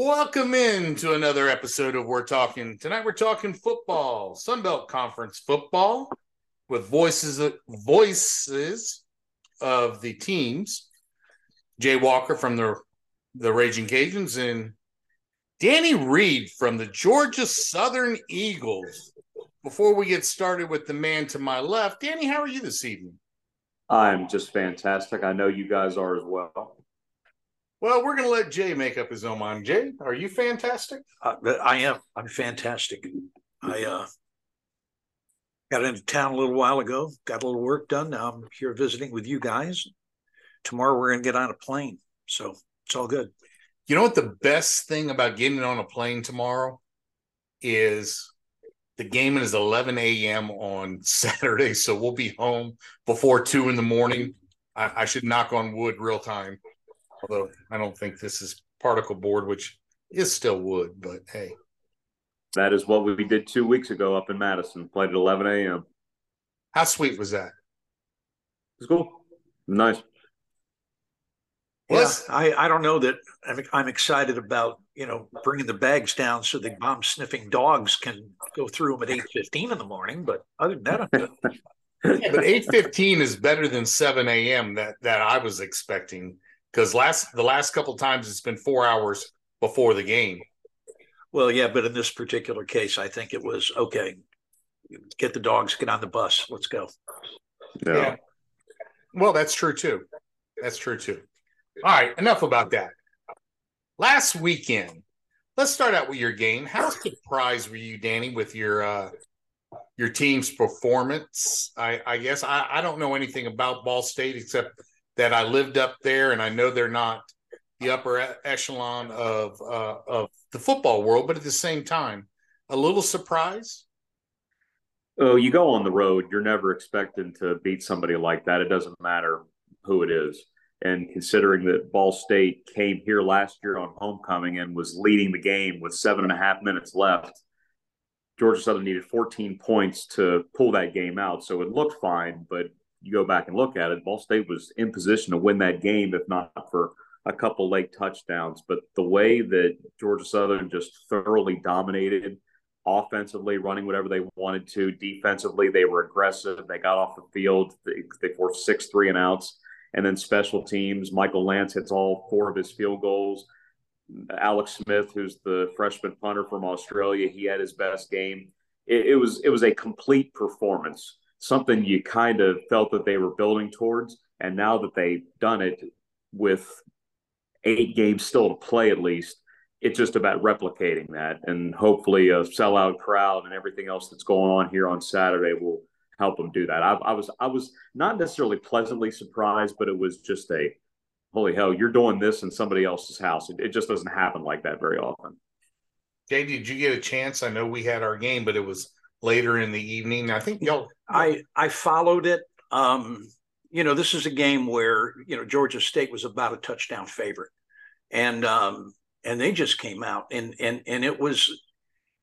Welcome in to another episode of We're Talking. Tonight we're talking football, Sunbelt Conference football, with voices voices of the teams. Jay Walker from the the Ragin' Cajuns and Danny Reed from the Georgia Southern Eagles. Before we get started with the man to my left, Danny, how are you this evening? I'm just fantastic. I know you guys are as well. Well, we're going to let Jay make up his own mind. Jay, are you fantastic? Uh, I am. I'm fantastic. I uh, got into town a little while ago, got a little work done. Now I'm here visiting with you guys. Tomorrow we're going to get on a plane. So it's all good. You know what the best thing about getting on a plane tomorrow is the game is 11 a.m. on Saturday. So we'll be home before two in the morning. I, I should knock on wood real time although I don't think this is particle board, which is still wood, but hey. That is what we did two weeks ago up in Madison. Played at 11 a.m. How sweet was that? It's cool. Nice. Yeah, I, I don't know that I'm, I'm excited about you know bringing the bags down so the bomb sniffing dogs can go through them at eight fifteen in the morning. But other than that, I'm good. yeah, but eight fifteen is better than seven a.m. that that I was expecting because last the last couple times it's been four hours before the game. Well, yeah, but in this particular case, I think it was okay. Get the dogs, get on the bus, let's go. Yeah. yeah. Well, that's true too. That's true too. All right, enough about that. Last weekend, let's start out with your game. How surprised were you, Danny, with your uh your team's performance? I, I guess I, I don't know anything about Ball State except that I lived up there, and I know they're not the upper echelon of uh, of the football world, but at the same time, a little surprise. Oh, you go on the road, you're never expecting to beat somebody like that. It doesn't matter who it is. And considering that Ball State came here last year on homecoming and was leading the game with seven and a half minutes left, Georgia Southern needed 14 points to pull that game out. So it looked fine, but you go back and look at it, Ball State was in position to win that game, if not for a couple late touchdowns. But the way that Georgia Southern just thoroughly dominated offensively, running whatever they wanted to, defensively, they were aggressive. They got off the field, they, they forced six three and outs. And then special teams, Michael Lantz hits all four of his field goals. Alex Smith, who's the freshman punter from Australia, he had his best game. It, it was it was a complete performance something you kind of felt that they were building towards. And now that they've done it with eight games still to play, at least, it's just about replicating that. And hopefully, a sellout crowd and everything else that's going on here on Saturday will help them do that. I, I was I was not necessarily pleasantly surprised, but it was just a holy hell, you're doing this in somebody else's house. It, it just doesn't happen like that very often. Jay, did you get a chance? I know we had our game, but it was later in the evening. I think y'all. I I followed it. Um, you know, this is a game where you know Georgia State was about a touchdown favorite, and um, and they just came out and and and it was.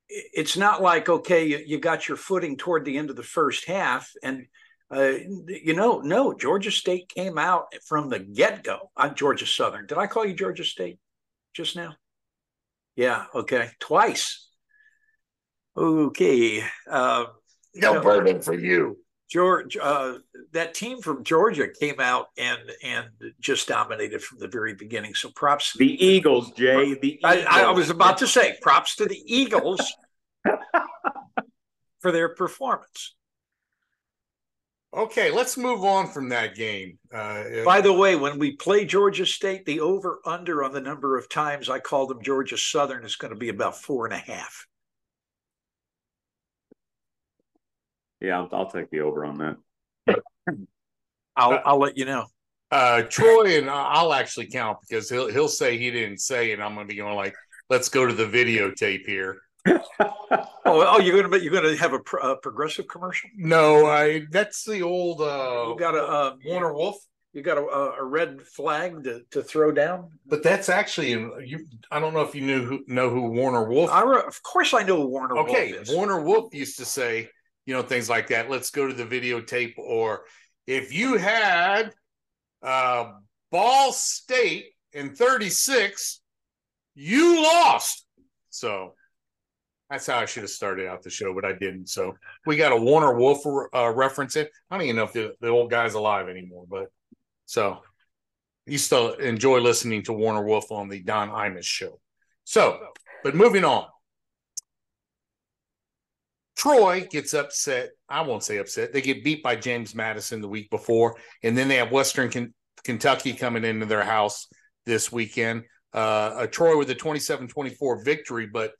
It's not like okay, you, you got your footing toward the end of the first half, and uh, you know, no, Georgia State came out from the get go. I'm Georgia Southern. Did I call you Georgia State just now? Yeah, okay, twice. Okay. Uh, no burden for you. George, uh, that team from Georgia came out and and just dominated from the very beginning. So props the Eagles, Jay. The Eagles. I, I, was about to say props to the Eagles for their performance. Okay, let's move on from that game. Uh, By the way, when we play Georgia State, the over under on the number of times I call them Georgia Southern is going to be about four and a half. Yeah, I'll, I'll take the over on that. I'll uh, I'll let you know. Uh, Troy and I'll actually count because he'll he'll say he didn't say, and I'm going to be going like, let's go to the videotape here. oh, oh, you're gonna you're gonna have a, pro, a, progressive commercial? No, I that's the old. uh You got a uh, Warner Wolf. You got a, a red flag to, to throw down. But that's actually you. I don't know if you knew who, know who Warner Wolf. I, of course, I know Warner. Okay, Wolf Warner Wolf used to say you know, things like that. Let's go to the videotape. Or if you had uh, Ball State in 36, you lost. So that's how I should have started out the show, but I didn't. So we got a Warner Wolf uh, reference in. I don't even know if the, the old guy's alive anymore, but so you still enjoy listening to Warner Wolf on the Don Imus show. So, but moving on. Troy gets upset. I won't say upset. They get beat by James Madison the week before, and then they have Western Kentucky coming into their house this weekend. Uh, a Troy with a 27 24 victory, but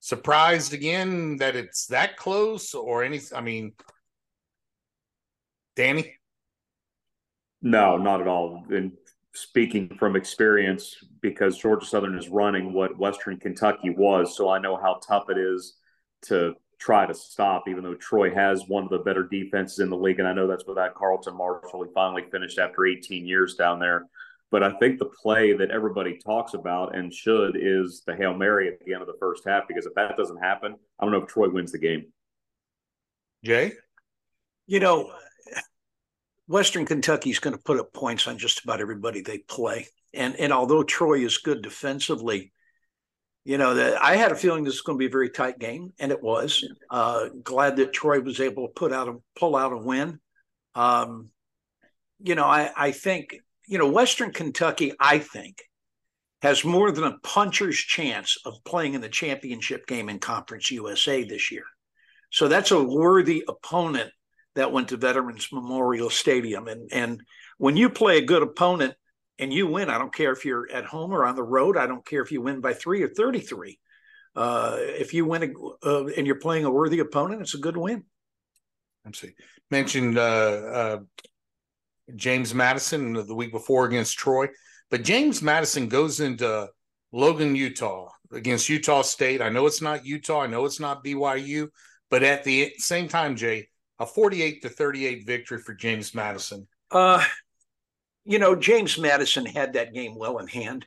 surprised again that it's that close or any. I mean, Danny? No, not at all. And speaking from experience, because Georgia Southern is running what Western Kentucky was, so I know how tough it is to try to stop, even though Troy has one of the better defenses in the league. And I know that's without Carlton Martial. He finally finished after 18 years down there. But I think the play that everybody talks about and should is the Hail Mary at the end of the first half, because if that doesn't happen, I don't know if Troy wins the game. Jay? You know, Western Kentucky is going to put up points on just about everybody they play. And and although Troy is good defensively, you know that I had a feeling this was going to be a very tight game, and it was. Uh, glad that Troy was able to put out a pull out a win. Um, you know, I I think you know Western Kentucky. I think has more than a puncher's chance of playing in the championship game in Conference USA this year. So that's a worthy opponent that went to Veterans Memorial Stadium. And and when you play a good opponent and you win, I don't care if you're at home or on the road. I don't care if you win by three or thirty-three. Uh, if you win a, uh, and you're playing a worthy opponent, it's a good win. I'm see. Mentioned uh, uh, James Madison the week before against Troy, but James Madison goes into Logan, Utah against Utah State. I know it's not Utah. I know it's not BYU, but at the same time, Jay, a 48 to 38 victory for James Madison? Uh, you know, James Madison had that game well in hand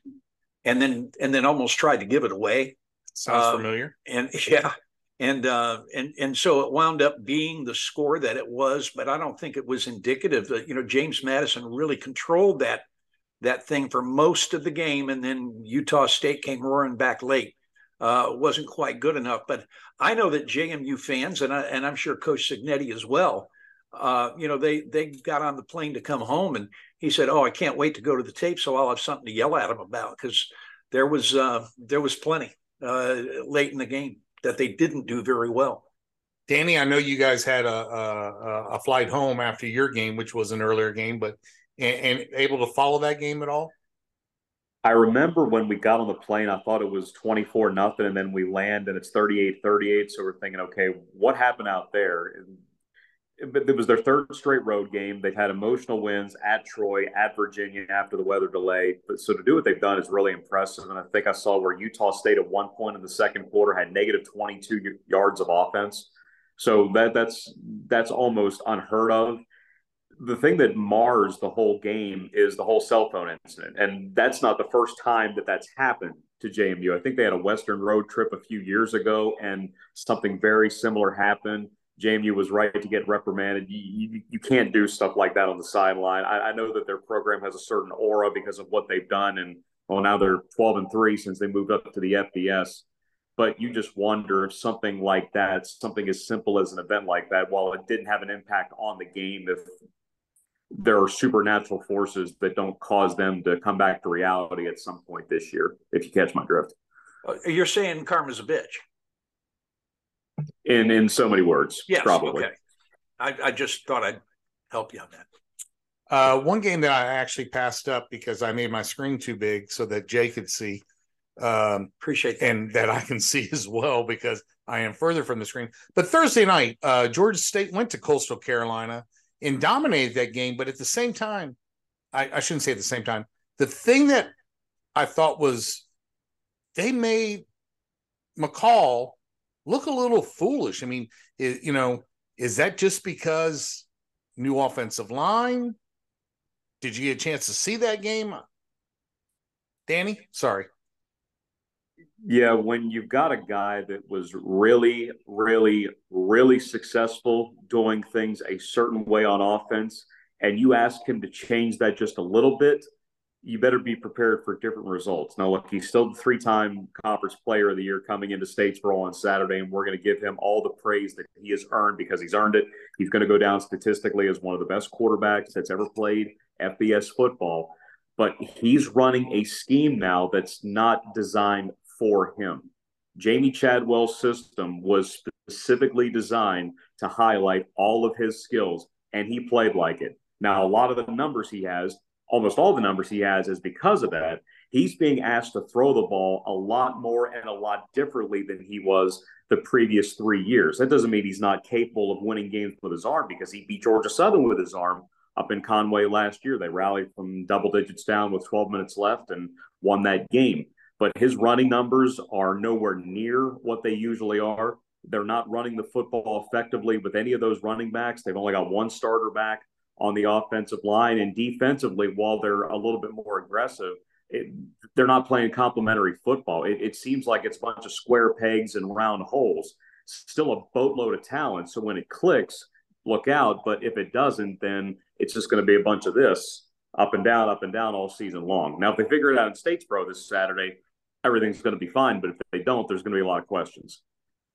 and then and then almost tried to give it away. Sounds uh, familiar. And yeah. And uh and and so it wound up being the score that it was, but I don't think it was indicative that you know James Madison really controlled that that thing for most of the game, and then Utah State came roaring back late uh, wasn't quite good enough. But I know that JMU fans, and I, and I'm sure Coach Cignetti as well, uh, you know, they they got on the plane to come home, and he said, "Oh, I can't wait to go to the tape, so I'll have something to yell at him about." Because there was uh, there was plenty uh, late in the game that they didn't do very well. Danny, I know you guys had a, a, a flight home after your game, which was an earlier game, but and, and able to follow that game at all? I remember when we got on the plane, I thought it was 24 nothing, and then we land and it's 38 38. So we're thinking, okay, what happened out there? But it was their third straight road game. They've had emotional wins at Troy, at Virginia after the weather delay. But so to do what they've done is really impressive. And I think I saw where Utah State at one point in the second quarter had negative 22 yards of offense. So that that's that's almost unheard of the thing that mars the whole game is the whole cell phone incident. And that's not the first time that that's happened to JMU. I think they had a Western road trip a few years ago and something very similar happened. JMU was right to get reprimanded. You, you, you can't do stuff like that on the sideline. I, I, know that their program has a certain aura because of what they've done. And well, now they're 12 and three since they moved up to the FBS. But you just wonder if something like that, something as simple as an event like that, while it didn't have an impact on the game, if there are supernatural forces that don't cause them to come back to reality at some point this year, if you catch my drift. Uh, you're saying karma's a bitch. In in so many words, yes, probably. Okay. I, I just thought I'd help you on that. Uh, one game that I actually passed up because I made my screen too big so that Jay could see. Um, Appreciate that. And that I can see as well because I am further from the screen. But Thursday night, uh, Georgia State went to Coastal Carolina and dominated that game. But at the same time, I, I shouldn't say at the same time. The thing that I thought was they made McCall look a little foolish. I mean, it, you know, is that just because new offensive line? Did you get a chance to see that game? Danny, sorry. Yeah, when you've got a guy that was really, really, really successful doing things a certain way on offense, and you ask him to change that just a little bit, you better be prepared for different results. Now, look, he's still the three time conference player of the year coming into Statesboro on Saturday, and we're going to give him all the praise that he has earned because he's earned it. He's going to go down statistically as one of the best quarterbacks that's ever played FBS football. But he's running a scheme now that's not designed for him. Jamey Chadwell's system was specifically designed to highlight all of his skills, and he played like it. Now, a lot of the numbers he has almost all the numbers he has is because of that. He's being asked to throw the ball a lot more and a lot differently than he was the previous three years. That doesn't mean he's not capable of winning games with his arm because he beat Georgia Southern with his arm up in Conway last year. They rallied from double digits down with 12 minutes left and won that game. But his running numbers are nowhere near what they usually are. They're not running the football effectively with any of those running backs. They've only got one starter back on the offensive line and defensively, while they're a little bit more aggressive, it, they're not playing complementary football. It, it, seems like it's a bunch of square pegs and round holes. Still a boatload of talent. So when it clicks, look out. But if it doesn't, then it's just going to be a bunch of this up and down, up and down all season long. Now, if they figure it out in Statesboro this Saturday, everything's going to be fine. But if they don't, there's going to be a lot of questions.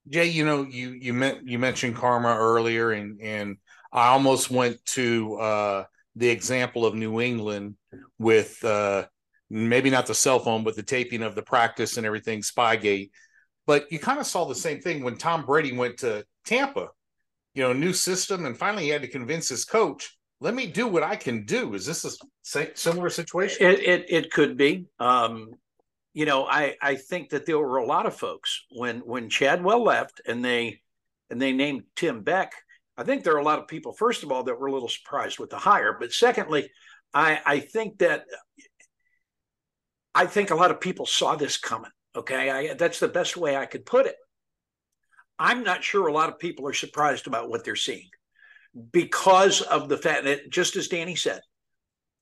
Jay, you know, you you meant you mentioned karma earlier, and and I almost went to uh, the example of New England with uh, maybe not the cell phone, but the taping of the practice and everything, Spygate. But you kind of saw the same thing when Tom Brady went to Tampa, you know, new system, and finally he had to convince his coach, "Let me do what I can do." Is this a similar situation? It it, it could be. Um, you know, I I think that there were a lot of folks when when Chadwell left and they and they named Tim Beck I think there are a lot of people, first of all, that were a little surprised with the hire. But secondly, I, I think that I think a lot of people saw this coming. Okay. I, that's the best way I could put it. I'm not sure a lot of people are surprised about what they're seeing because of the fact that, just as Danny said,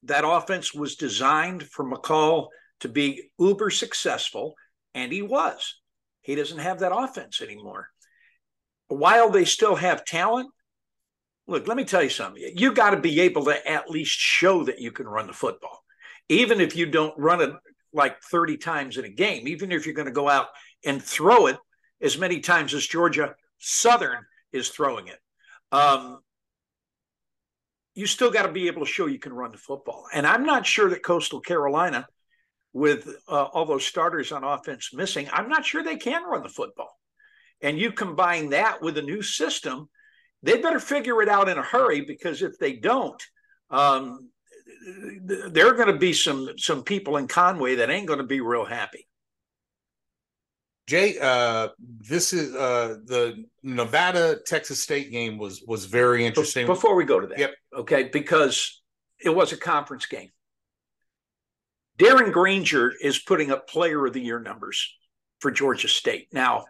that offense was designed for McCall to be uber successful, and he was. He doesn't have that offense anymore. While they still have talent, look, let me tell you something. You got to be able to at least show that you can run the football, even if you don't run it like 30 times in a game, even if you're going to go out and throw it as many times as Georgia Southern is throwing it. Um, you still got to be able to show you can run the football. And I'm not sure that Coastal Carolina, with uh, all those starters on offense missing, I'm not sure they can run the football. And you combine that with a new system they better figure it out in a hurry because if they don't, um, there are going to be some some people in Conway that ain't going to be real happy. Jay, uh, this is uh, the Nevada Texas State game was was very interesting. Before we go to that, yep. okay, because it was a conference game. Darren Grainger is putting up Player of the Year numbers for Georgia State. Now,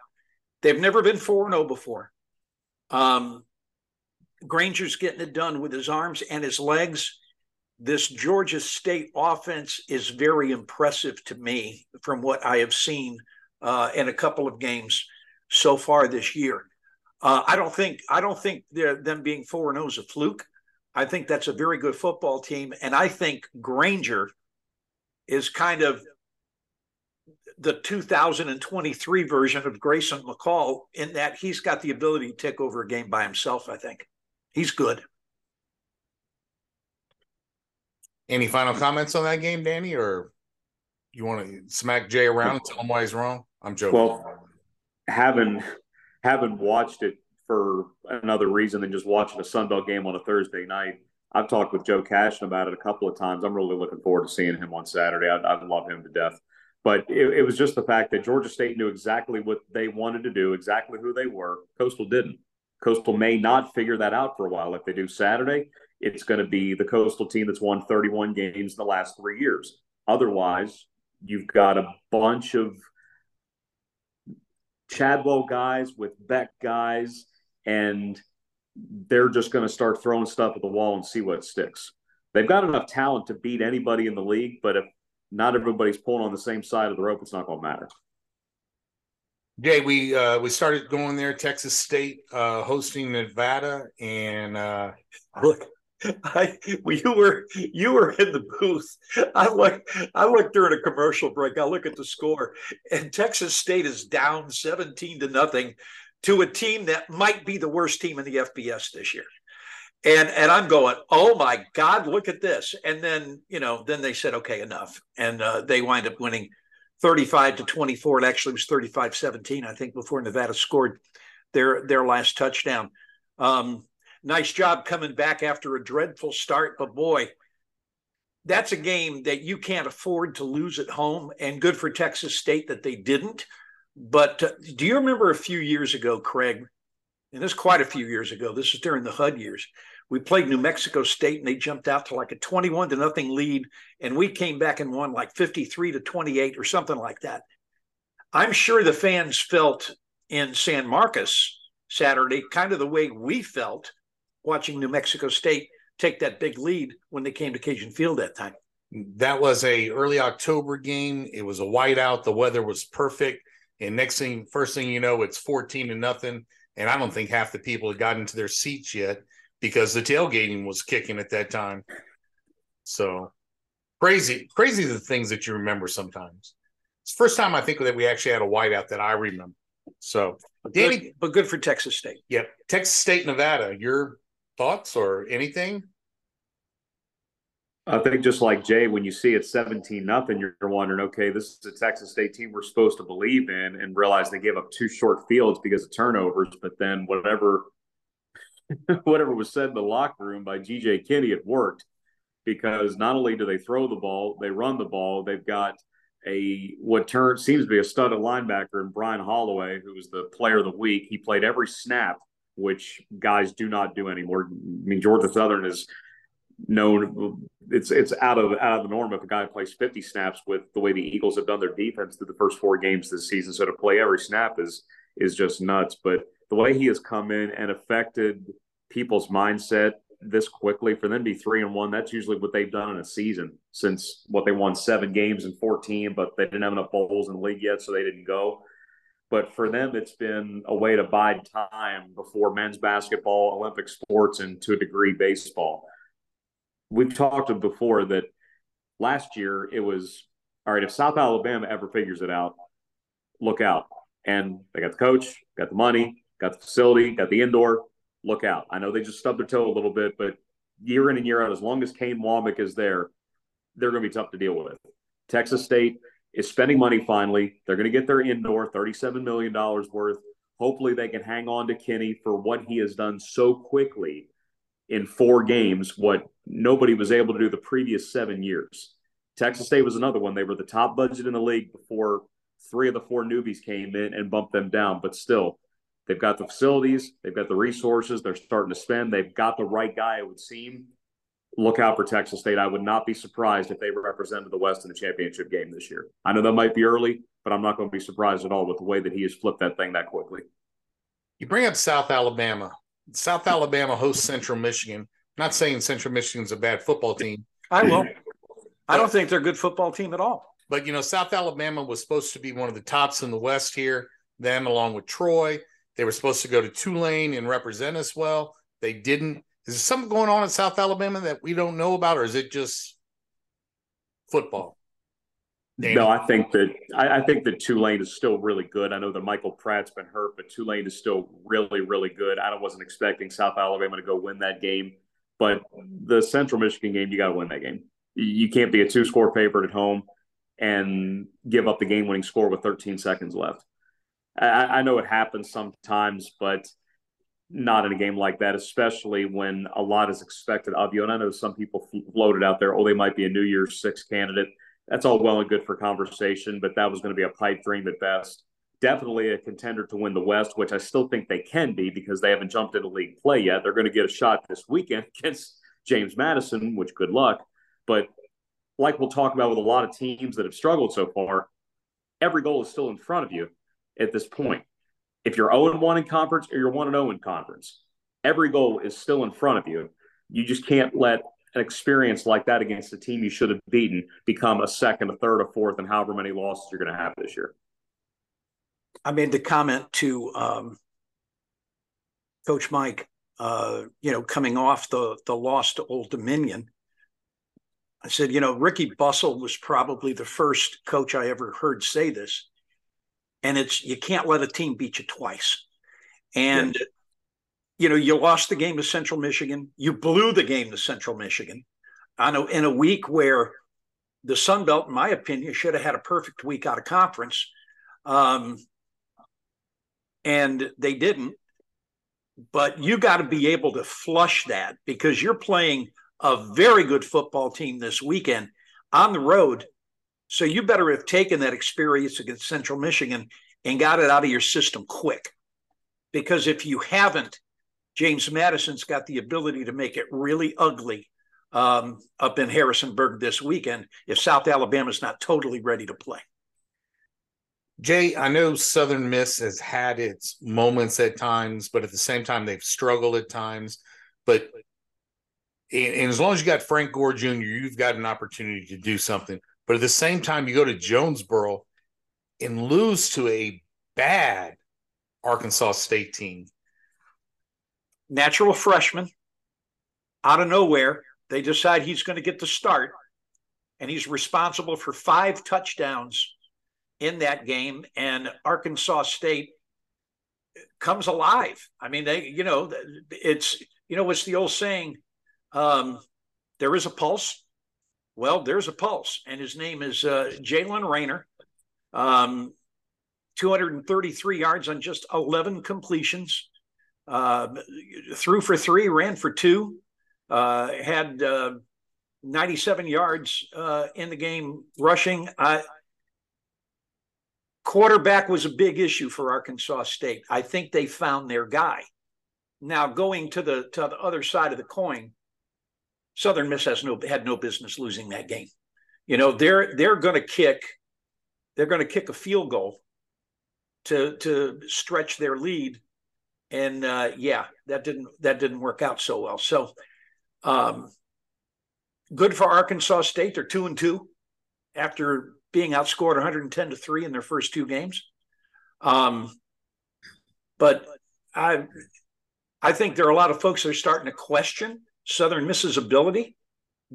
they've never been four and zero oh before. Um, Grainger's getting it done with his arms and his legs. This Georgia State offense is very impressive to me from what I have seen uh, in a couple of games so far this year. Uh, I don't think I don't think them being four and zero oh is a fluke. I think that's a very good football team, and I think Grainger is kind of the 2023 version of Grayson McCall in that he's got the ability to take over a game by himself. I think. He's good. Any final comments on that game, Danny, or you want to smack Jay around and tell him why he's wrong? I'm joking. Well, having having watched it for another reason than just watching a Sunbelt game on a Thursday night, I've talked with Joe Cashin about it a couple of times. I'm really looking forward to seeing him on Saturday. I, I love him to death. But it, it was just the fact that Georgia State knew exactly what they wanted to do, exactly who they were. Coastal didn't. Coastal may not figure that out for a while. If they do Saturday, it's going to be the Coastal team that's won 31 games in the last three years. Otherwise, you've got a bunch of Chadwell guys with Beck guys, and they're just going to start throwing stuff at the wall and see what sticks. They've got enough talent to beat anybody in the league, but if not everybody's pulling on the same side of the rope, it's not going to matter. Jay, we uh, we started going there. Texas State uh, hosting Nevada, and uh, look, I you were you were in the booth. I look I look during a commercial break. I look at the score, and Texas State is down seventeen to nothing to a team that might be the worst team in the FBS this year. And and I'm going, oh my God, look at this. And then you know, then they said, okay, enough, and uh, they wind up winning 35 to 24. It actually was 35-17, I think, before Nevada scored their their last touchdown. Um, nice job coming back after a dreadful start, but boy, that's a game that you can't afford to lose at home. And good for Texas State that they didn't. But uh, do you remember a few years ago, Craig? And this is quite a few years ago. This is during the HUD years. We played New Mexico State and they jumped out to like a 21 to nothing lead. And we came back and won like 53 to 28 or something like that. I'm sure the fans felt in San Marcos Saturday kind of the way we felt watching New Mexico State take that big lead when they came to Cajun Field that time. That was a early October game. It was a whiteout. The weather was perfect. And next thing, first thing you know, it's 14 to nothing. And I don't think half the people had gotten to their seats yet because the tailgating was kicking at that time. So crazy, crazy the things that you remember sometimes. It's the first time I think that we actually had a whiteout that I remember. So Danny, good, but good for Texas State. Yep. Texas State, Nevada. Your thoughts or anything? I think just like Jay, when you see it 17 nothing, you're wondering, okay, this is a Texas State team we're supposed to believe in and realize they gave up two short fields because of turnovers. But then whatever whatever was said in the locker room by GJ Kinne, it worked because not only do they throw the ball, they run the ball. They've got a what turns seems to be a stud of linebacker in Brian Holloway, who was the player of the week. He played every snap, which guys do not do anymore. I mean, Georgia Southern is known it's it's out of out of the norm if a guy plays 50 snaps with the way the Eagles have done their defense through the first four games this season. So to play every snap is is just nuts. But the way he has come in and affected people's mindset this quickly for them to be three and one, that's usually what they've done in a season since what they won seven games in 14, but they didn't have enough bowls in the league yet, so they didn't go. But for them, it's been a way to bide time before men's basketball, Olympic sports, and to a degree, baseball we've talked before that last year it was all right. If South Alabama ever figures it out, look out. And they got the coach, got the money, got the facility, got the indoor. Look out. I know they just stubbed their toe a little bit, but year in and year out, as long as Kane Wommack is there, they're going to be tough to deal with. Texas State is spending money finally. They're going to get their indoor, $37 million worth. Hopefully, they can hang on to Kinne for what he has done so quickly in four games what nobody was able to do the previous seven years. Texas State was another one. They were the top budget in the league before three of the four newbies came in and bumped them down. But still, they've got the facilities, they've got the resources, they're starting to spend, they've got the right guy, it would seem. Look out for Texas State. I would not be surprised if they represented the West in the championship game this year. I know that might be early, but I'm not going to be surprised at all with the way that he has flipped that thing that quickly. You bring up South Alabama. South Alabama hosts Central Michigan. I'm not saying Central Michigan's a bad football team. I will. I don't think they're a good football team at all. But you know, South Alabama was supposed to be one of the tops in the West here. Them along with Troy, they were supposed to go to Tulane and represent us well. They didn't. Is there something going on in South Alabama that we don't know about, or is it just football? Danny? No, I think that I, I, think that Tulane is still really good. I know that Michael Pratt's been hurt, but Tulane is still really, really good. I wasn't expecting South Alabama to go win that game, but the Central Michigan game, you got to win that game. You can't be a two-score favorite at home and give up the game-winning score with 13 seconds left. I, I know it happens sometimes, but not in a game like that, especially when a lot is expected of you. And I know some people floated out there, oh, they might be a New Year's Six candidate that's all well and good for conversation, but that was going to be a pipe dream at best. Definitely a contender to win the West, which I still think they can be because they haven't jumped into league play yet. They're going to get a shot this weekend against James Madison, which good luck. But like we'll talk about with a lot of teams that have struggled so far, every goal is still in front of you at this point. If you're 0 1 in conference or you're 1 0 in conference, every goal is still in front of you. You just can't let an experience like that against a team you should have beaten become a second, a third, a fourth, and however many losses you're going to have this year. I made the comment to um, Coach Mike uh, you know, coming off the the loss to Old Dominion. I said, you know, Rickey Bustle was probably the first coach I ever heard say this. And it's you can't let a team beat you twice. And yeah. you know, you lost the game to Central Michigan, you blew the game to Central Michigan on a, in a week where the Sun Belt, in my opinion, should have had a perfect week out of conference. Um, and they didn't. But you got to be able to flush that because you're playing a very good football team this weekend on the road. So you better have taken that experience against Central Michigan and got it out of your system quick. Because if you haven't, James Madison's got the ability to make it really ugly um, up in Harrisonburg this weekend if South Alabama's not totally ready to play. Jay, I know Southern Miss has had its moments at times, but at the same time, they've struggled at times. But and, as long as you got Frank Gore Jr., you've got an opportunity to do something. But at the same time, you go to Jonesboro and lose to a bad Arkansas State team. Natural freshman out of nowhere. They decide he's going to get the start, and he's responsible for five touchdowns in that game. And Arkansas State comes alive. I mean, they, you know, it's, you know, what's the old saying? Um, there is a pulse. Well, there's a pulse, and his name is uh, Jaylen Raynor. Um, 233 yards on just 11 completions. Uh, threw for three, ran for two, uh, had uh, 97 yards uh, in the game rushing. quarterback was a big issue for Arkansas State. I think they found their guy. Now going to the to the other side of the coin, Southern Miss has no had no business losing that game. You know, they're they're going to kick they're going to kick a field goal to to stretch their lead and uh, yeah, that didn't that didn't work out so well. So um, good for Arkansas State. They're 2 and 2 after being outscored 110 to 3 in their first two games. Um, but I I think there are a lot of folks that are starting to question Southern Miss's ability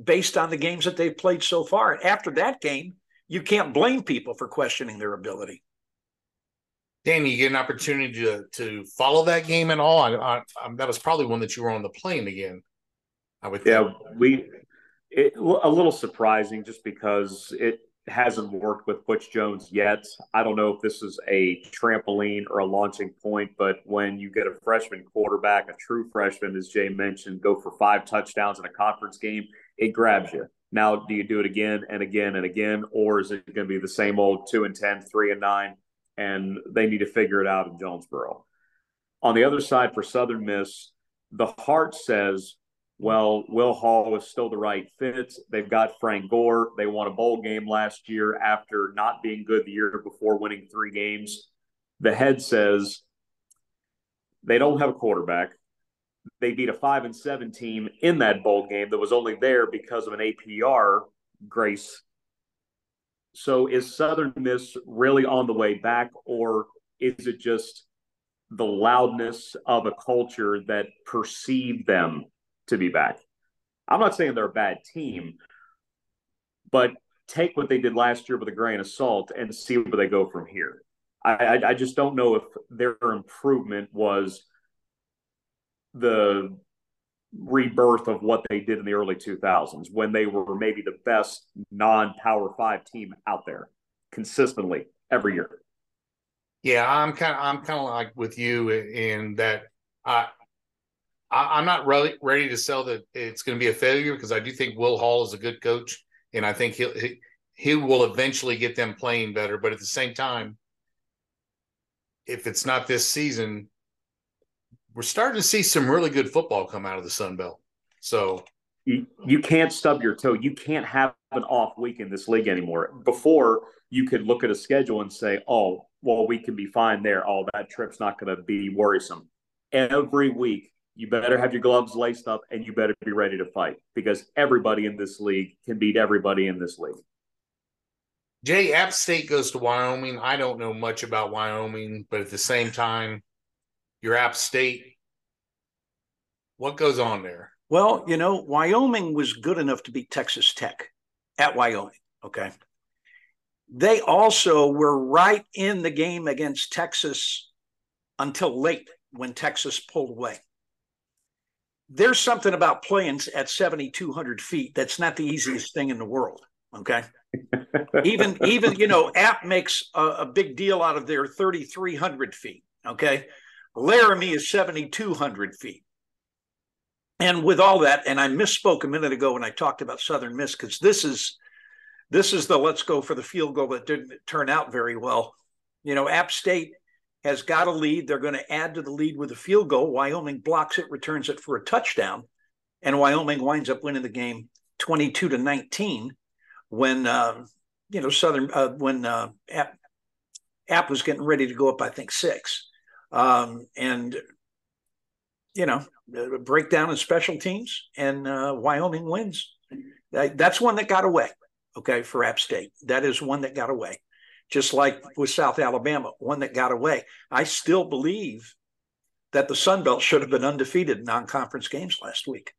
based on the games that they've played so far. After that game, you can't blame people for questioning their ability. Dan, you get an opportunity to to follow that game at all. I, I, I, that was probably one that you were on the plane again. I would. Yeah, think. we it, a little surprising just because it hasn't worked with Butch Jones yet. I don't know if this is a trampoline or a launching point, but when you get a freshman quarterback, a true freshman, as Jay mentioned, go for five touchdowns in a conference game, it grabs you. Now, do you do it again and again and again, or is it going to be the same old two and 10, three and nine, and they need to figure it out in Jonesboro? On the other side for Southern Miss, the heart says well, Will Hall is still the right fit. They've got Frank Gore. They won a bowl game last year after not being good the year before winning three games. The head says they don't have a quarterback. They beat a five and seven team in that bowl game that was only there because of an APR grace. So is Southern Miss really on the way back, or is it just the loudness of a culture that perceived them to be back. I'm not saying they're a bad team, but take what they did last year with a grain of salt and see where they go from here. I, I, I just don't know if their improvement was the rebirth of what they did in the early 2000s when they were maybe the best non-power five team out there consistently every year. Yeah, I'm kind of I'm kind of like with you in that I I, am not really ready to sell that it's going to be a failure because I do think Will Hall is a good coach, and I think he'll he, he will eventually get them playing better. But at the same time, if it's not this season, we're starting to see some really good football come out of the Sun Belt. So you, you can't stub your toe. You can't have an off week in this league anymore. Before you could look at a schedule and say, "Oh, well, we can be fine there. Oh, that trip's not going to be worrisome." Every week you better have your gloves laced up and you better be ready to fight because everybody in this league can beat everybody in this league. Jay, App State goes to Wyoming. I don't know much about Wyoming, but at the same time, your App State, What goes on there? Well, you know, Wyoming was good enough to beat Texas Tech at Wyoming. Okay. They also were right in the game against Texas until late when Texas pulled away. There's something about playing at 7,200 feet that's not the easiest thing in the world. Okay. even, even, you know, App makes a, a big deal out of their 3,300 feet. Okay. Laramie is 7,200 feet. And with all that, and I misspoke a minute ago when I talked about Southern Miss, because this is this is the let's go for the field goal that didn't turn out very well. You know, App State has got a lead. They're going to add to the lead with a field goal. Wyoming blocks it, returns it for a touchdown, and Wyoming winds up winning the game 22 to 19 when uh, you know Southern uh, when uh, App, App was getting ready to go up, I think six, um, and you know breakdown in special teams, and uh, Wyoming wins. That, that's one that got away. Okay, for App State, that is one that got away. Just like with South Alabama, one that got away. I still believe that the Sun Belt should have been undefeated in non-conference games last week.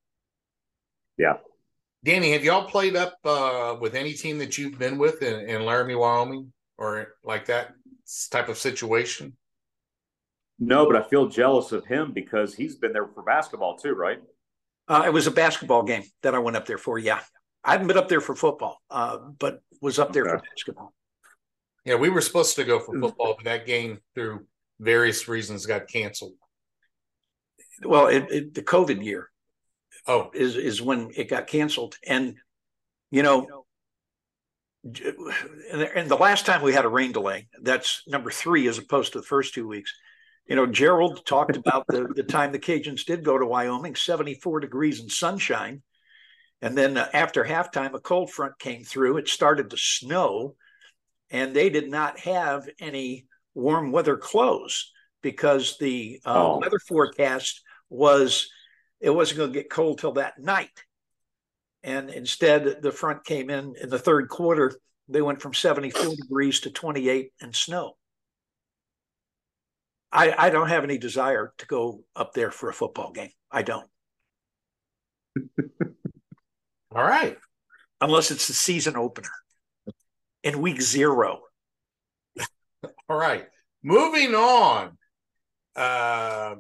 Yeah. Danny, have y'all played up uh, with any team that you've been with in, in Laramie, Wyoming, or like that type of situation? No, but I feel jealous of him because he's been there for basketball too, right? Uh, it was a basketball game that I went up there for. Yeah, I haven't been up there for football, uh, but was up there okay. for basketball. Yeah, we were supposed to go for football, but that game, through various reasons, got canceled. Well, it, it, the COVID year, oh, is is when it got canceled, and you know, and the last time we had a rain delay, that's number three as opposed to the first two weeks you know, Gerald talked about the, the time the Cajuns did go to Wyoming, 74 degrees and sunshine. And then uh, after halftime, a cold front came through. It started to snow, and they did not have any warm weather clothes because the uh, oh. weather forecast was it wasn't going to get cold till that night. And instead, the front came in in the third quarter. They went from 74 degrees to 28 and snow. I, I don't have any desire to go up there for a football game. I don't. All right. Unless it's the season opener in week zero. All right. Moving on. Uh,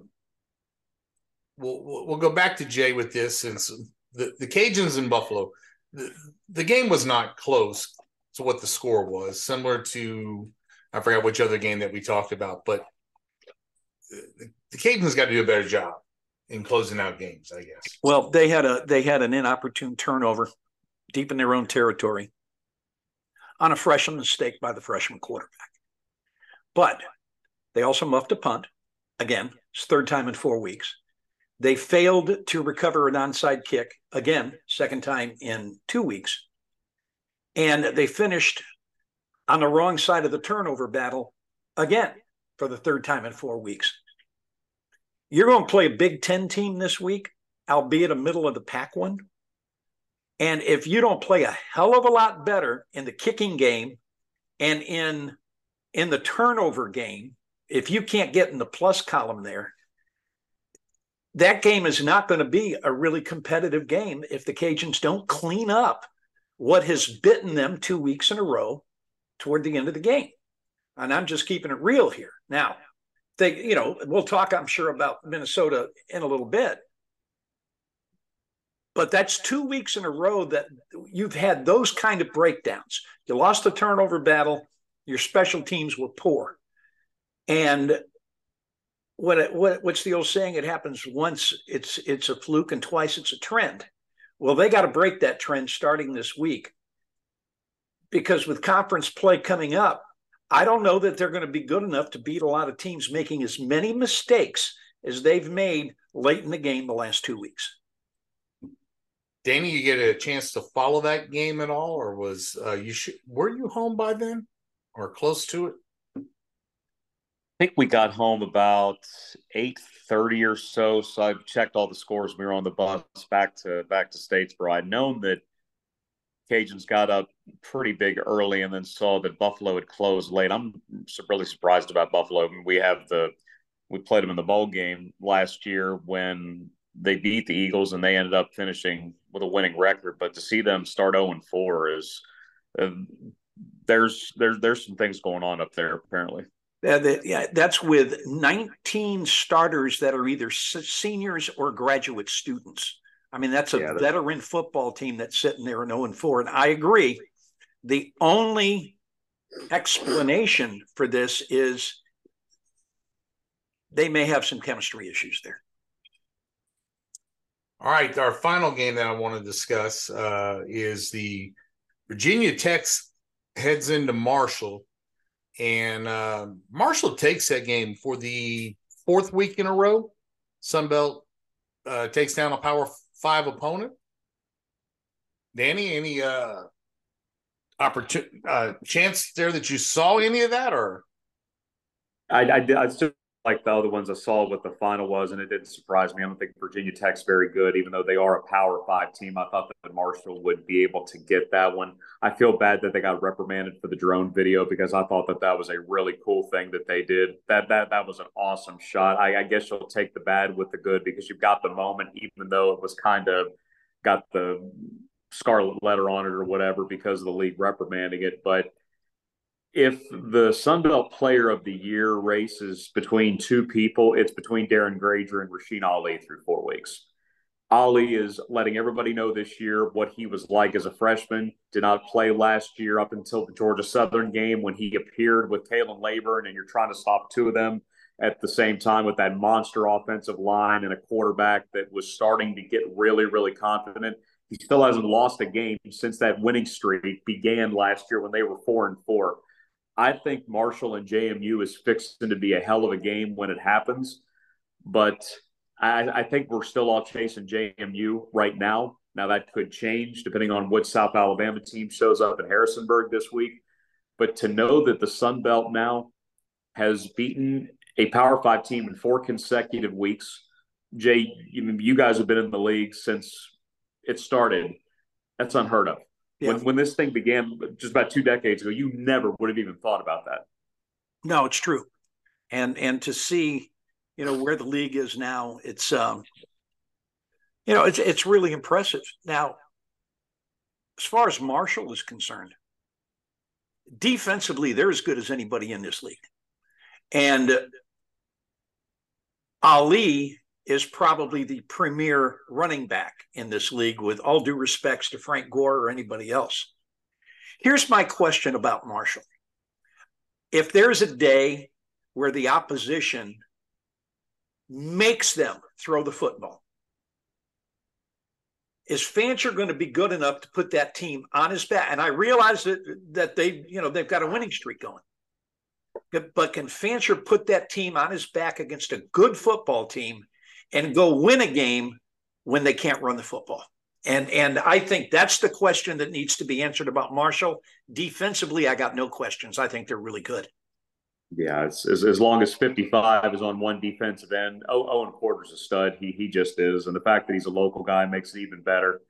we'll, we'll go back to Jay with this since the, the Cajuns in Buffalo, the, the game was not close to what the score was, similar to, I forgot which other game that we talked about, but the, the Cajuns got to do a better job in closing out games, I guess. Well, they had a they had an inopportune turnover deep in their own territory on a freshman mistake by the freshman quarterback. But they also muffed a punt. Again, it's third time in four weeks. They failed to recover an onside kick. Again, second time in two weeks. And they finished on the wrong side of the turnover battle again for the third time in four weeks. You're going to play a Big Ten team this week, albeit a middle of the pack one. And if you don't play a hell of a lot better in the kicking game and in in the turnover game, if you can't get in the plus column there, that game is not going to be a really competitive game if the Cajuns don't clean up what has bitten them two weeks in a row toward the end of the game. And I'm just keeping it real here. Now, they, you know, we'll talk, I'm sure, about Minnesota in a little bit. But that's two weeks in a row that you've had those kind of breakdowns. You lost the turnover battle, your special teams were poor. And what, it, what what's the old saying? It happens once it's it's a fluke and twice it's a trend. Well, they got to break that trend starting this week because with conference play coming up, I don't know that they're going to be good enough to beat a lot of teams making as many mistakes as they've made late in the game the last two weeks. Danny, you get a chance to follow that game at all, or was uh, you sh- were you home by then, or close to it? I think we got home about eight thirty or so. So I checked all the scores. We were on the bus back to back to Statesboro. I'd known that Cajuns got up pretty big early and then saw that Buffalo had closed late. I'm really surprised about Buffalo. we have the we played them in the bowl game last year when they beat the Eagles and they ended up finishing with a winning record. But to see them start 0 and 4 is uh, there's there's there's some things going on up there apparently. Uh, the, yeah, that's with 19 starters that are either seniors or graduate students. I mean, that's a yeah, veteran football team that's sitting there and 0 and 4. And I agree. The only explanation for this is they may have some chemistry issues there. All right, our final game that I want to discuss uh, is the Virginia Tech heads into Marshall, and uh, Marshall takes that game for the fourth week in a row. Sunbelt uh, takes down a Power Five opponent. Danny, any uh, opportunity uh, chance there that you saw any of that, or I, I, I still like the other ones I saw what the final was, and it didn't surprise me. I don't think Virginia Tech's very good, even though they are a Power Five team. I thought that Marshall would be able to get that one. I feel bad that they got reprimanded for the drone video because I thought that that was a really cool thing that they did. That that that was an awesome shot. I, I guess you'll take the bad with the good because you've got the moment, even though it was kind of got the scarlet letter on it or whatever because of the league reprimanding it, but if the Sunbelt Player of the Year races between two people, it's between Darren Grainger and Rasheen Ali through four weeks. Ali is letting everybody know this year what he was like as a freshman. Did not play last year up until the Georgia Southern game when he appeared with Khalan Laborn, and you're trying to stop two of them at the same time with that monster offensive line and a quarterback that was starting to get really, really confident. He still hasn't lost a game since that winning streak began last year when they were four and four. I think Marshall and JMU is fixing to be a hell of a game when it happens. But I, I, think we're still all chasing JMU right now. Now that could change depending on what South Alabama team shows up in Harrisonburg this week. But to know that the Sun Belt now has beaten a Power Five team in four consecutive weeks, Jay, you, you guys have been in the league since it started. That's unheard of. Yeah. When when this thing began just about two decades ago, you never would have even thought about that. No, it's true. And and to see, you know, where the league is now, it's um you know, it's it's really impressive. Now, as far as Marshall is concerned, defensively, they're as good as anybody in this league. And Ali is probably the premier running back in this league, with all due respects to Frank Gore or anybody else. Here's my question about Marshall. If there's a day where the opposition makes them throw the football, is Fancher going to be good enough to put that team on his back? And I realize that that they, you know, they've got a winning streak going. But can Fancher put that team on his back against a good football team and go win a game when they can't run the football. And and I think that's the question that needs to be answered about Marshall. Defensively, I got no questions. I think they're really good. Yeah, as, as long as 55 is on one defensive end, Owen Porter's a stud. He he just is, and the fact that he's a local guy makes it even better.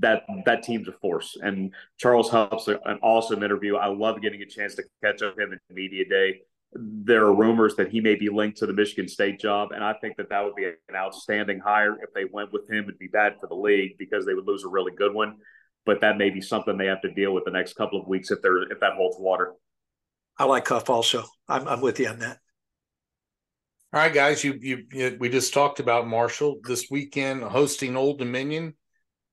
That that team's a force. And Charles Huff's an awesome interview. I love getting a chance to catch up him in media day there are rumors that he may be linked to the Michigan State job, and I think that that would be an outstanding hire if they went with him. It'd be bad for the league because they would lose a really good one, but that may be something they have to deal with the next couple of weeks if they're if that holds water. I like Huff also. I'm I'm with you on that. All right, guys. You, you, you we just talked about Marshall this weekend hosting Old Dominion.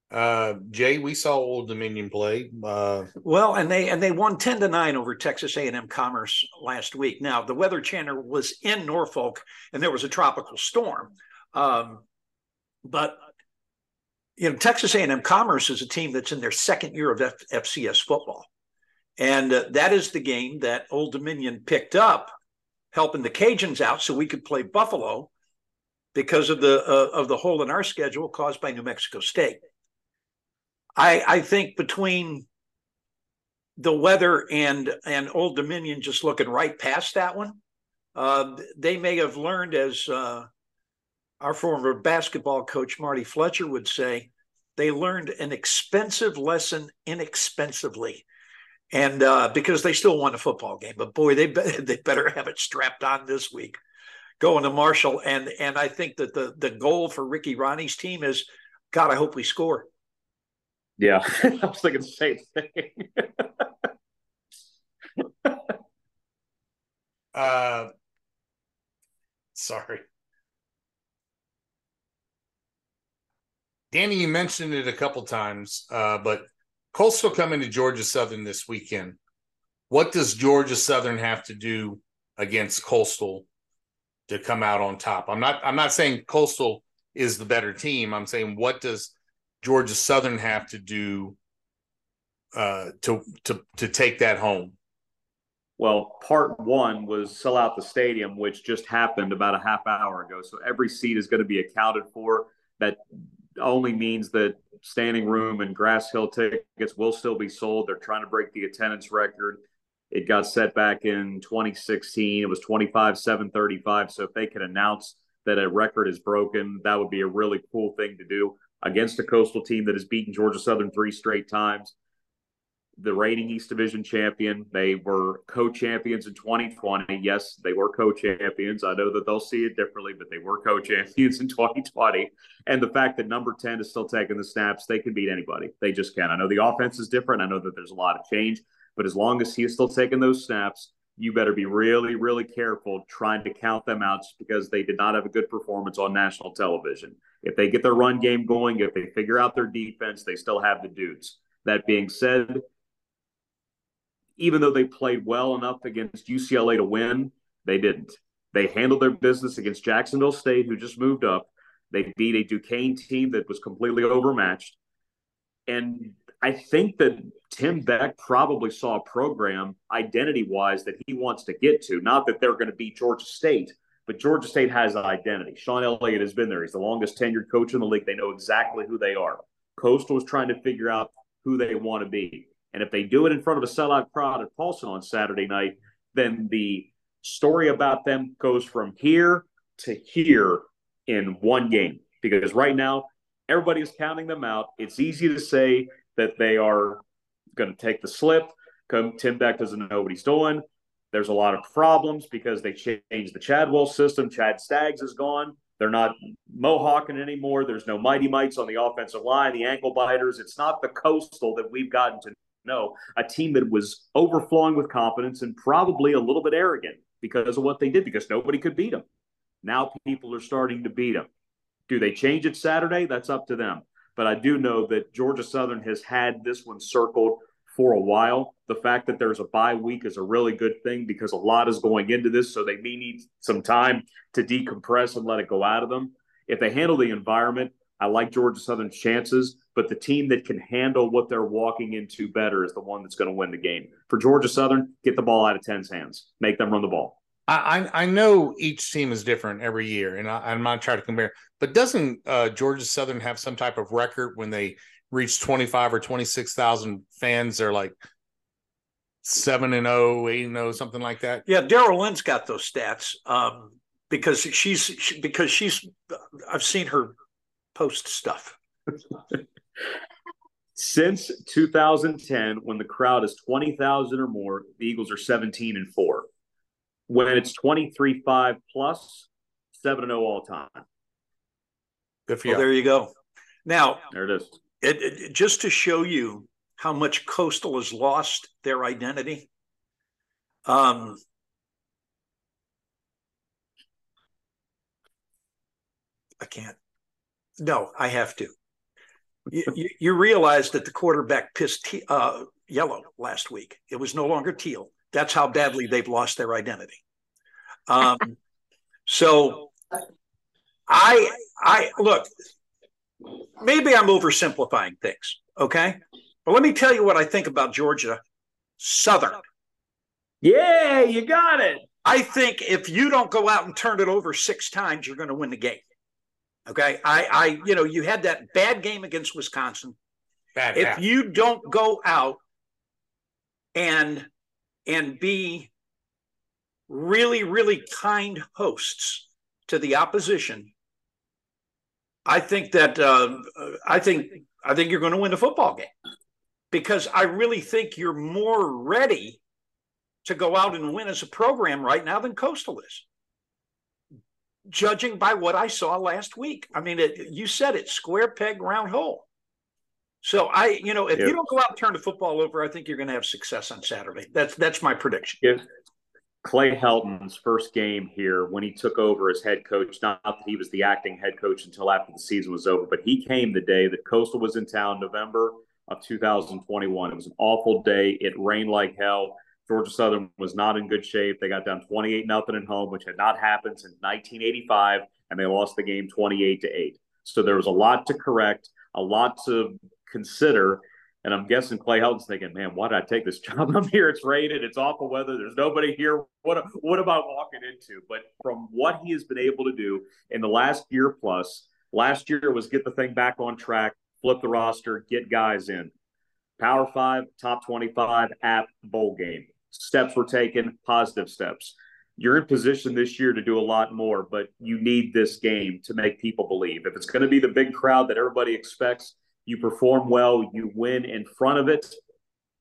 Uh, Jay, we saw Old Dominion play. Uh, well, and they and they won ten to nine over Texas A and M Commerce last week. Now the Weather Channel was in Norfolk, and there was a tropical storm. Um, but you know, Texas A and M Commerce is a team that's in their second year of F- FCS football, and uh, that is the game that Old Dominion picked up, helping the Cajuns out so we could play Buffalo because of the uh, of the hole in our schedule caused by New Mexico State. I, I think between the weather and and Old Dominion just looking right past that one, uh, they may have learned, as uh, our former basketball coach Marty Fletcher would say, they learned an expensive lesson inexpensively, and uh, because they still won a football game, but boy, they be- they better have it strapped on this week going to Marshall, and and I think that the the goal for Ricky Rahne's team is, God, I hope we score. Yeah, I was thinking the same thing. uh, sorry. Danny, you mentioned it a couple times, uh, but Coastal coming to Georgia Southern this weekend. What does Georgia Southern have to do against Coastal to come out on top? I'm not. I'm not saying Coastal is the better team. I'm saying what does Georgia Southern have to do uh, to to to take that home? Well, part one was sell out the stadium, which just happened about a half hour ago. So every seat is going to be accounted for. That only means that standing room and grass hill tickets will still be sold. They're trying to break the attendance record. It got set back in 2016. It was 25 735. So if they can announce that a record is broken, that would be a really cool thing to do against a coastal team that has beaten Georgia Southern three straight times the reigning East Division champion. They were co-champions in 2020. Yes, they were co-champions. I know that they'll see it differently, but they were co-champions in 2020. And the fact that number 10 is still taking the snaps, they can beat anybody. They just can. I know the offense is different. I know that there's a lot of change, but as long as he is still taking those snaps, you better be really, really careful trying to count them out because they did not have a good performance on national television. If they get their run game going, if they figure out their defense, they still have the dudes. That being said, even though they played well enough against UCLA to win, they didn't. They handled their business against Jacksonville State, who just moved up. They beat a Duquesne team that was completely overmatched. And I think that Tim Beck probably saw a program identity wise that he wants to get to. Not that they're going to beat Georgia State, but Georgia State has an identity. Shawn Elliott has been there. He's the longest tenured coach in the league. They know exactly who they are. Coastal is trying to figure out who they want to be. And if they do it in front of a sellout crowd at Paulson on Saturday night, then the story about them goes from here to here in one game. Because right now, everybody is counting them out. It's easy to say that they are going to take the slip. Tim Beck doesn't know what he's doing. There's a lot of problems because they changed the Chadwell system. Chad Staggs is gone. They're not mohawking anymore. There's no mighty mites on the offensive line, the ankle biters. It's not the coastal that we've gotten to know. A team that was overflowing with confidence and probably a little bit arrogant because of what they did, because nobody could beat them. Now people are starting to beat them. Do they change it Saturday? That's up to them. But I do know that Georgia Southern has had this one circled for a while. The fact that there's a bye week is a really good thing because a lot is going into this. So they may need some time to decompress and let it go out of them. If they handle the environment, I like Georgia Southern's chances, but the team that can handle what they're walking into better is the one that's going to win the game. For Georgia Southern, get the ball out of 10's hands, make them run the ball. I, I know each team is different every year, and I, am not trying to compare. But doesn't uh, Georgia Southern have some type of record when they reach 25 or 26 thousand fans? They're like seven and 0, 8 and 0, something like that. Yeah, Daryl Lynn's got those stats um, because she's she, because she's I've seen her post stuff. Since 2010, when the crowd is 20,000 or more, the Eagles are 17 and 4. When it's 23 5 plus, 7 and 0 all time. Good for you. Well, there you go. Now, there it is. It, it, just to show you how much Coastal has lost their identity. Um, I can't. No, I have to. you, you, realize that the quarterback pissed uh, yellow last week. It was no longer teal. That's how badly they've lost their identity. Um, so I I look. Maybe I'm oversimplifying things. Okay, but let me tell you what I think about Georgia Southern. Yeah, you got it. I think if you don't go out and turn it over six times, you're going to win the game. Okay. I, I, you know, you had that bad game against Wisconsin. Bad, if bad. you don't go out and and be really, really kind hosts to the opposition, I think that uh, I think I think you're going to win the football game because I really think you're more ready to go out and win as a program right now than Coastal is. judging by what I saw last week. I mean, it, you said it square peg, round hole. So I, you know, if you don't go out and turn the football over, I think you're going to have success on Saturday. That's that's my prediction. If Clay Helton's first game here when he took over as head coach, not that he was the acting head coach until after the season was over, but he came the day that Coastal was in town, November of 2021. It was an awful day. It rained like hell. Georgia Southern was not in good shape. They got down 28 nothing at home, which had not happened since 1985, and they lost the game 28 to 8. So there was a lot to correct, a lot to consider. And I'm guessing Clay Helton's thinking, man, why did I take this job? I'm here. It's rated. It's awful weather. There's nobody here. What, what am I walking into? But from what he has been able to do in the last year plus, last year was get the thing back on track, flip the roster, get guys in. Power five, top 25 at bowl game. Steps were taken, positive steps. You're in position this year to do a lot more, but you need this game to make people believe. If it's going to be the big crowd that everybody expects, you perform well, you win in front of it,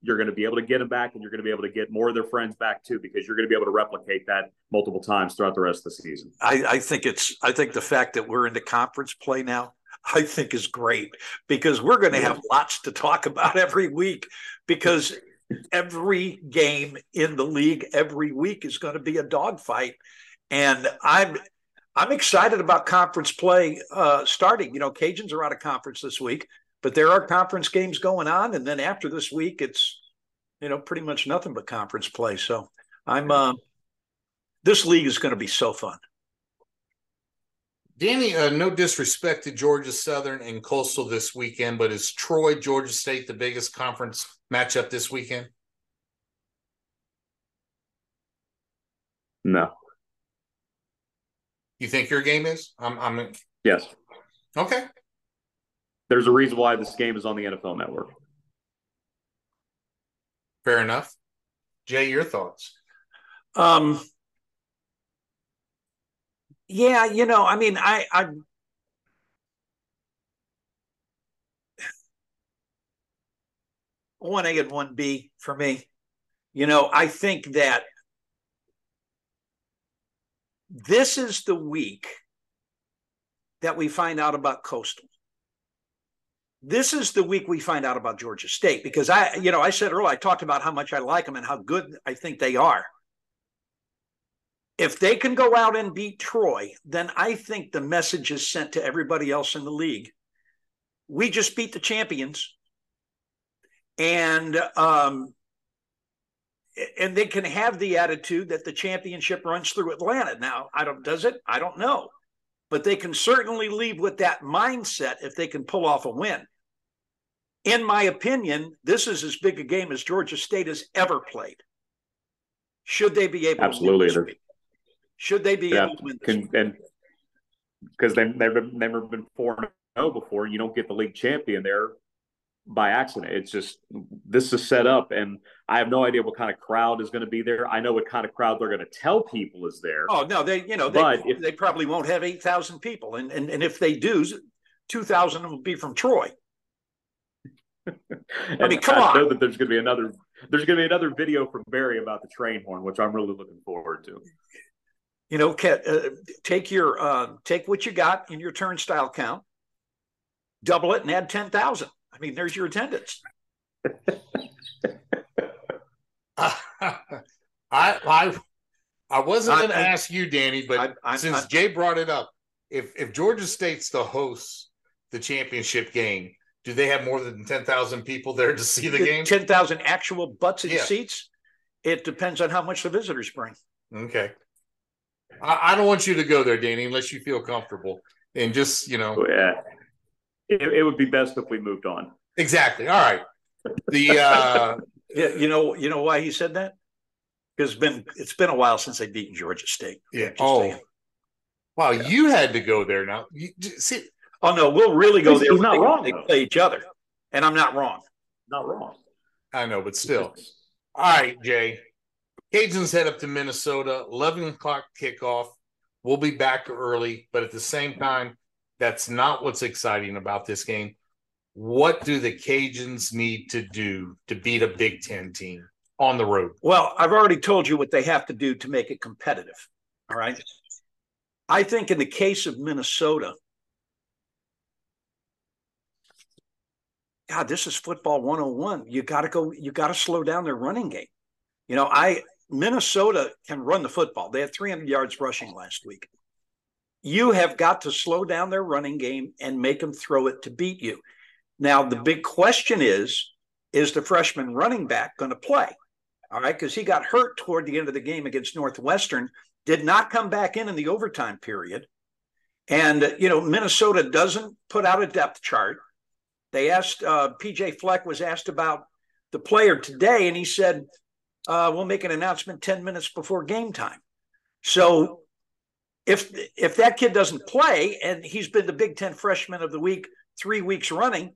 you're going to be able to get them back and you're going to be able to get more of their friends back too because you're going to be able to replicate that multiple times throughout the rest of the season. I, I think it's I think the fact that we're into conference play now I think is great because we're going to have lots to talk about every week because every game in the league every week is going to be a dogfight, and I'm I'm excited about conference play uh, starting. You know, Cajuns are out of conference this week, but there are conference games going on, and then after this week, it's you know pretty much nothing but conference play. So I'm uh, this league is going to be so fun. Danny, uh, no disrespect to Georgia Southern and Coastal this weekend, but is Troy, Georgia State the biggest conference matchup this weekend? No. You think your game is? I'm. I'm. Yes. Okay. There's a reason why this game is on the NFL Network. Fair enough. Jay, your thoughts? Um, yeah, you know, I mean, I, I, one A and one B for me. You know, I think that this is the week that we find out about Coastal. This is the week we find out about Georgia State because I, you know, I said earlier, I talked about how much I like them and how good I think they are if they can go out and beat Troy, then I think the message is sent to everybody else in the league. We just beat the champions, and um, and they can have the attitude that the championship runs through Atlanta. Now, I don't does it? I don't know, but they can certainly leave with that mindset if they can pull off a win. In my opinion, this is as big a game as Georgia State has ever played. Should they be able Absolutely. to should they be yeah, able to win can, and because they've never never been four zero oh before, you don't get the league champion there by accident. It's just this is set up, and I have no idea what kind of crowd is going to be there. I know what kind of crowd they're going to tell people is there. Oh no, they you know they, but if, they probably won't have eight thousand people, and, and and if they do, two thousand will be from Troy. I mean, come on. I on. know that there's going to be another. There's going to be another video from Barry about the train horn, which I'm really looking forward to you know, uh, take your uh, take what you got in your turnstile count, double it, and add ten thousand. I mean, there's your attendance. I I I wasn't going to ask you, Danny, but I, I, since I, Jay brought it up, if if Georgia State's the host the championship game, do they have more than ten thousand people there to see the game? Ten thousand actual butts in yeah. seats. It depends on how much the visitors bring. Okay. I, I, don't want you to go there, Danny, unless you feel comfortable. And just, you know. Yeah. It, it would be best if we moved on. Exactly. All right. The uh yeah, you know, you know why he said that? Because it's been it's been a while since they've beaten Georgia State. Yeah. oh. Saying. Wow, yeah. you had to go there now. You, see, oh no, we'll really go there. He's not wrong. They play each other, and I'm not wrong. Not wrong. I know, but still. All right, Jay. Cajuns head up to Minnesota, 11 o'clock kickoff. We'll be back early, but at the same time, that's not what's exciting about this game. What do the Cajuns need to do to beat a Big Ten team on the road? Well, I've already told you what they have to do to make it competitive. All right. I think in the case of Minnesota, God, this is football 101. You got to go, you got to slow down their running game. You know, I Minnesota can run the football. They had 300 yards rushing last week. You have got to slow down their running game and make them throw it to beat you. Now, the big question is is the freshman running back going to play? All right, because he got hurt toward the end of the game against Northwestern, did not come back in in the overtime period. And, you know, Minnesota doesn't put out a depth chart. They asked, uh, PJ Fleck was asked about the player today, and he said, uh, we'll make an announcement 10 minutes before game time. So if if that kid doesn't play and he's been the Big Ten freshman of the week three weeks running,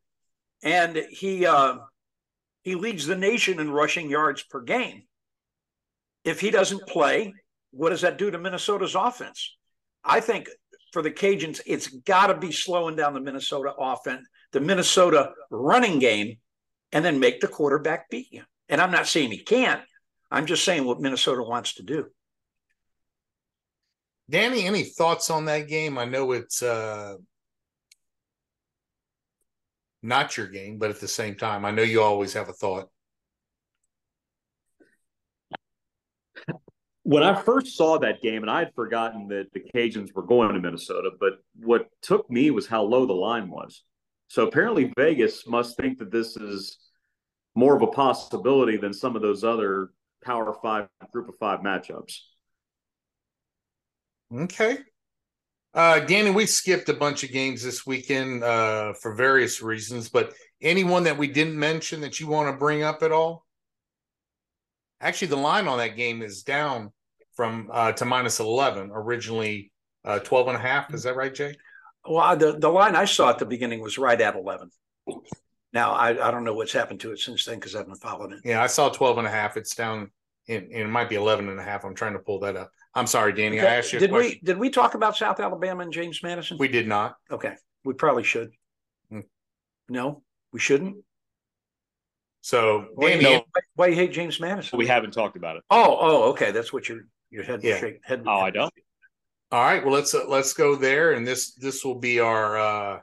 and he uh, he leads the nation in rushing yards per game. If he doesn't play, what does that do to Minnesota's offense? I think for the Cajuns, it's got to be slowing down the Minnesota offense, the Minnesota running game, and then make the quarterback beat you. And I'm not saying he can't. I'm just saying what Minnesota wants to do. Danny, any thoughts on that game? I know it's uh, not your game, but at the same time, I know you always have a thought. When I first saw that game, and I had forgotten that the Cajuns were going to Minnesota, but what took me was how low the line was. So apparently, Vegas must think that this is more of a possibility than some of those other Power Five, Group of Five matchups. Okay. Uh, Danny, we skipped a bunch of games this weekend uh, for various reasons, but anyone that we didn't mention that you want to bring up at all? Actually, the line on that game is down from uh, to minus 11, originally uh, 12 and a half. Is that right, Jay? Well, the, the line I saw at the beginning was right at 11. Now, I, I don't know what's happened to it since then because I haven't followed it. Yeah, I saw 12 and a half. It's down, and, and it might be 11 and a half. I'm trying to pull that up. I'm sorry, Danny. Okay. I asked you did we did we talk about South Alabama and James Madison? We did not. Okay, we probably should. Hmm. No, we shouldn't. So, Why, Danny, why, why you hate James Madison? We haven't talked about it. Oh, oh, okay. That's what your your head Yeah. shake head. Oh, I don't. All right. Well, let's uh, let's go there, and this this will be our uh,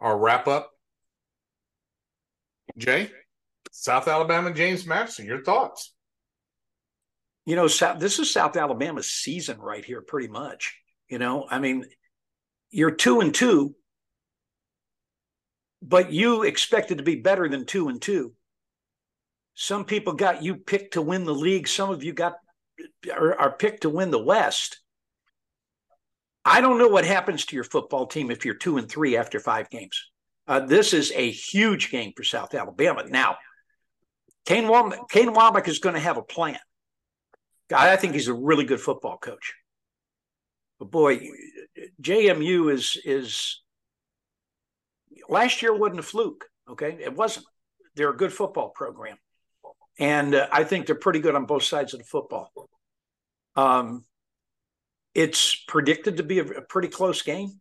our wrap up. Jay, South Alabama, James Madison. Your thoughts? You know, South, this is South Alabama's season right here, pretty much. You know, I mean, you're two and two, but you expected to be better than two and two. Some people got you picked to win the league. Some of you got are, are picked to win the West. I don't know what happens to your football team if you're two and three after five games. Uh, this is a huge game for South Alabama. Now, Kane Wommack, Kane is going to have a plan. I think he's a really good football coach. But boy, JMU is is last year wasn't a fluke. Okay, it wasn't. They're a good football program, and uh, I think they're pretty good on both sides of the football. Um, it's predicted to be a, a pretty close game.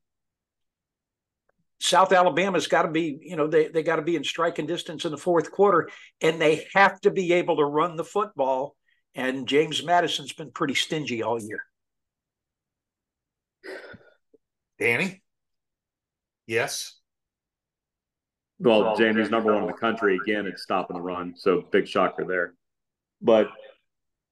South Alabama's got to be, you know, they they got to be in striking distance in the fourth quarter, and they have to be able to run the football. And James Madison's been pretty stingy all year. Danny? Yes. Well, Jamie's number one in the country again at stopping the run, so big shocker there. But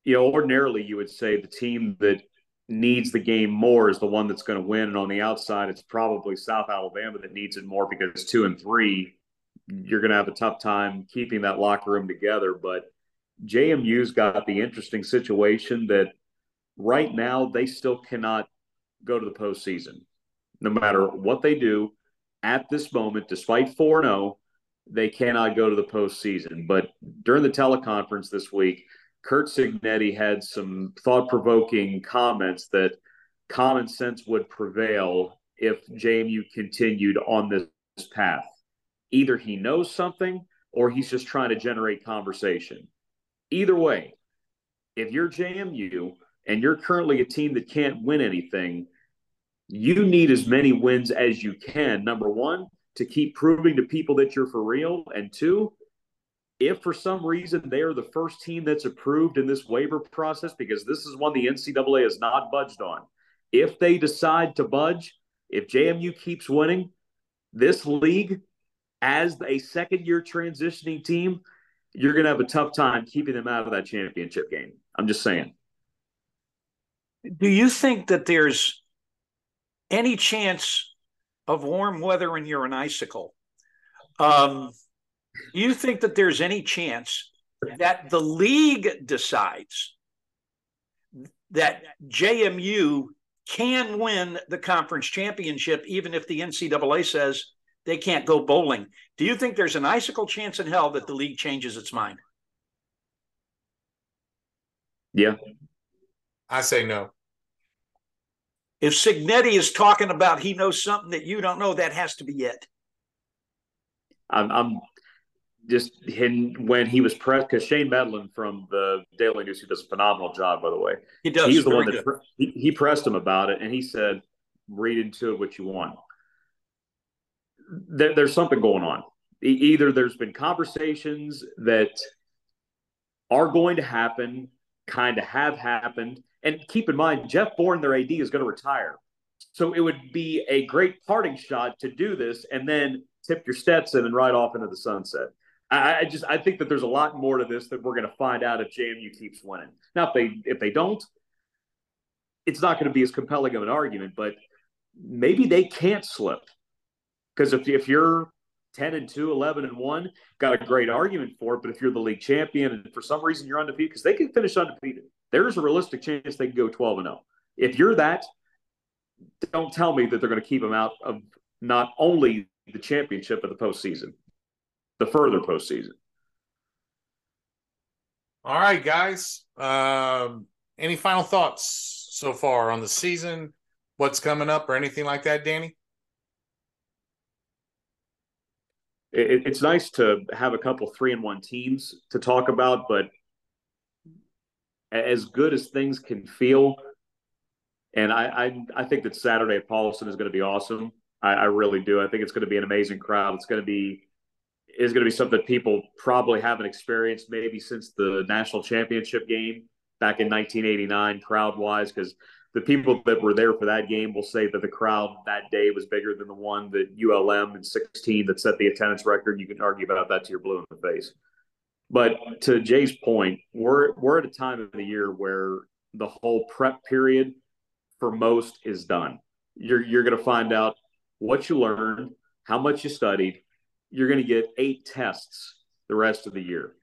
you know, ordinarily you would say the team that needs the game more is the one that's going to win, and on the outside, it's probably South Alabama that needs it more because two and three, you're going to have a tough time keeping that locker room together. But JMU's got the interesting situation that right now they still cannot go to the postseason, no matter what they do at this moment, despite 4 0, they cannot go to the postseason. But during the teleconference this week, Curt Cignetti had some thought provoking comments that common sense would prevail if JMU continued on this path. Either he knows something or he's just trying to generate conversation. Either way, if you're JMU and you're currently a team that can't win anything, you need as many wins as you can. Number one, to keep proving to people that you're for real. And two, if for some reason they are the first team that's approved in this waiver process, because this is one the NCAA has not budged on. if they decide to budge, if JMU keeps winning, this league as a second year transitioning team, you're going to have a tough time keeping them out of that championship game. I'm just saying. Do you think that there's any chance of warm weather and you're an icicle? Um, you think that there's any chance that the league decides that JMU can win the conference championship, even if the NCAA says they can't go bowling. Do you think there's an icicle chance in hell that the league changes its mind? Yeah. I say no. If Cignetti is talking about he knows something that you don't know, that has to be it. I'm, I'm just when he was pressed because Shane Mettlen from the Daily News, who does a phenomenal job, by the way. He does. He's the one that he, he pressed him about it, and he said, "Read into it what you want." There, there's something going on. Either there's been conversations that are going to happen, kind of have happened, and keep in mind, Jeff Bourne, their AD, is going to retire. So it would be a great parting shot to do this and then tip your Stetson and ride off into the sunset. I, I just I think that there's a lot more to this that we're going to find out if JMU keeps winning. Now, if they if they don't, it's not going to be as compelling of an argument. But maybe they can't slip because if if you're 10 and 2, 11 and 1, got a great argument for it. But if you're the league champion and for some reason you're undefeated, because they can finish undefeated, there's a realistic chance they can go 12 and 0. If you're that, don't tell me that they're going to keep them out of not only the championship, but the postseason the further postseason. All right, guys. Um, any final thoughts so far on the season? What's coming up or anything like that, Danny? It, it's nice to have a couple three and one teams to talk about, but as good as things can feel, and I I, I think that Saturday at Paulson is going to be awesome. I, I really do. I think it's going to be an amazing crowd. It's going to be is going to be something that people probably haven't experienced maybe since the national championship game back in 1989 crowd wise because the people that were there for that game will say that the crowd that day was bigger than the one that ULM in 16 that set the attendance record. You can argue about that to your blue in the face. But to Jay's point, we're we're at a time of the year where the whole prep period for most is done. You're you're going to find out what you learned, how much you studied, you're going to get eight tests the rest of the year.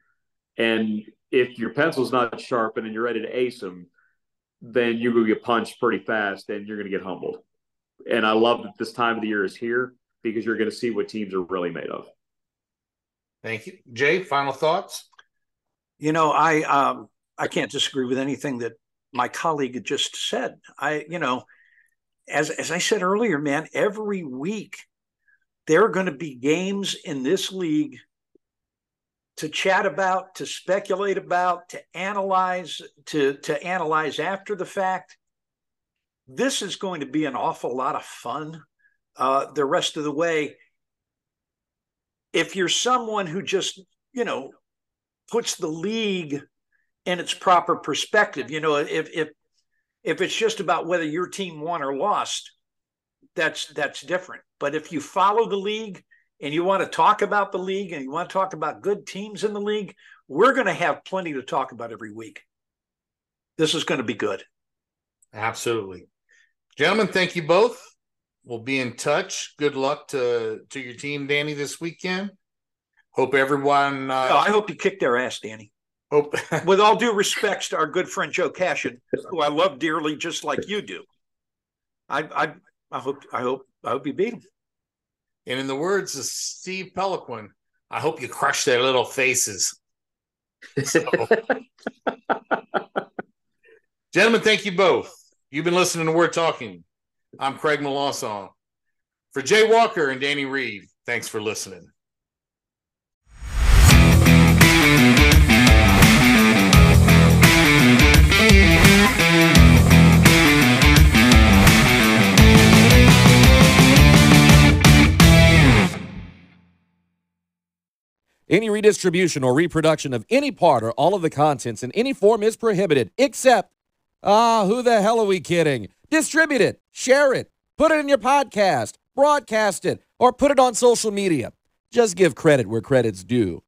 And if your pencil's not sharpened and you're ready to ace them, then you're going to get punched pretty fast and you're going to get humbled. And I love that this time of the year is here because you're going to see what teams are really made of. Thank you. Jay, final thoughts? You know, I um I can't disagree with anything that my colleague just said. I, you know, as as I said earlier, man, every week there are going to be games in this league to chat about, to speculate about, to analyze, to, to analyze after the fact. This is going to be an awful lot of fun uh, the rest of the way. If you're someone who just, you know, puts the league in its proper perspective, you know, if if if it's just about whether your team won or lost, that's that's different. But if you follow the league and you want to talk about the league and you want to talk about good teams in the league, we're going to have plenty to talk about every week. This is going to be good. Absolutely. Gentlemen, thank you both. We'll be in touch. Good luck to to your team, Danny, this weekend. Hope everyone. Uh, oh, I hope you kick their ass, Danny. Hope, with all due respects to our good friend Joe Cashin, who I love dearly, just like you do. I, I, I hope, I hope, I hope you beat him. And in the words of Steve Peliquin, I hope you crush their little faces. So, gentlemen, thank you both. You've been listening to We're Talking. I'm Craig Melanson. For Jay Walker and Danny Reed, thanks for listening. Any redistribution or reproduction of any part or all of the contents in any form is prohibited, except, ah, who the hell are we kidding? Distribute it, share it, put it in your podcast, broadcast it, or put it on social media. Just give credit where credit's due.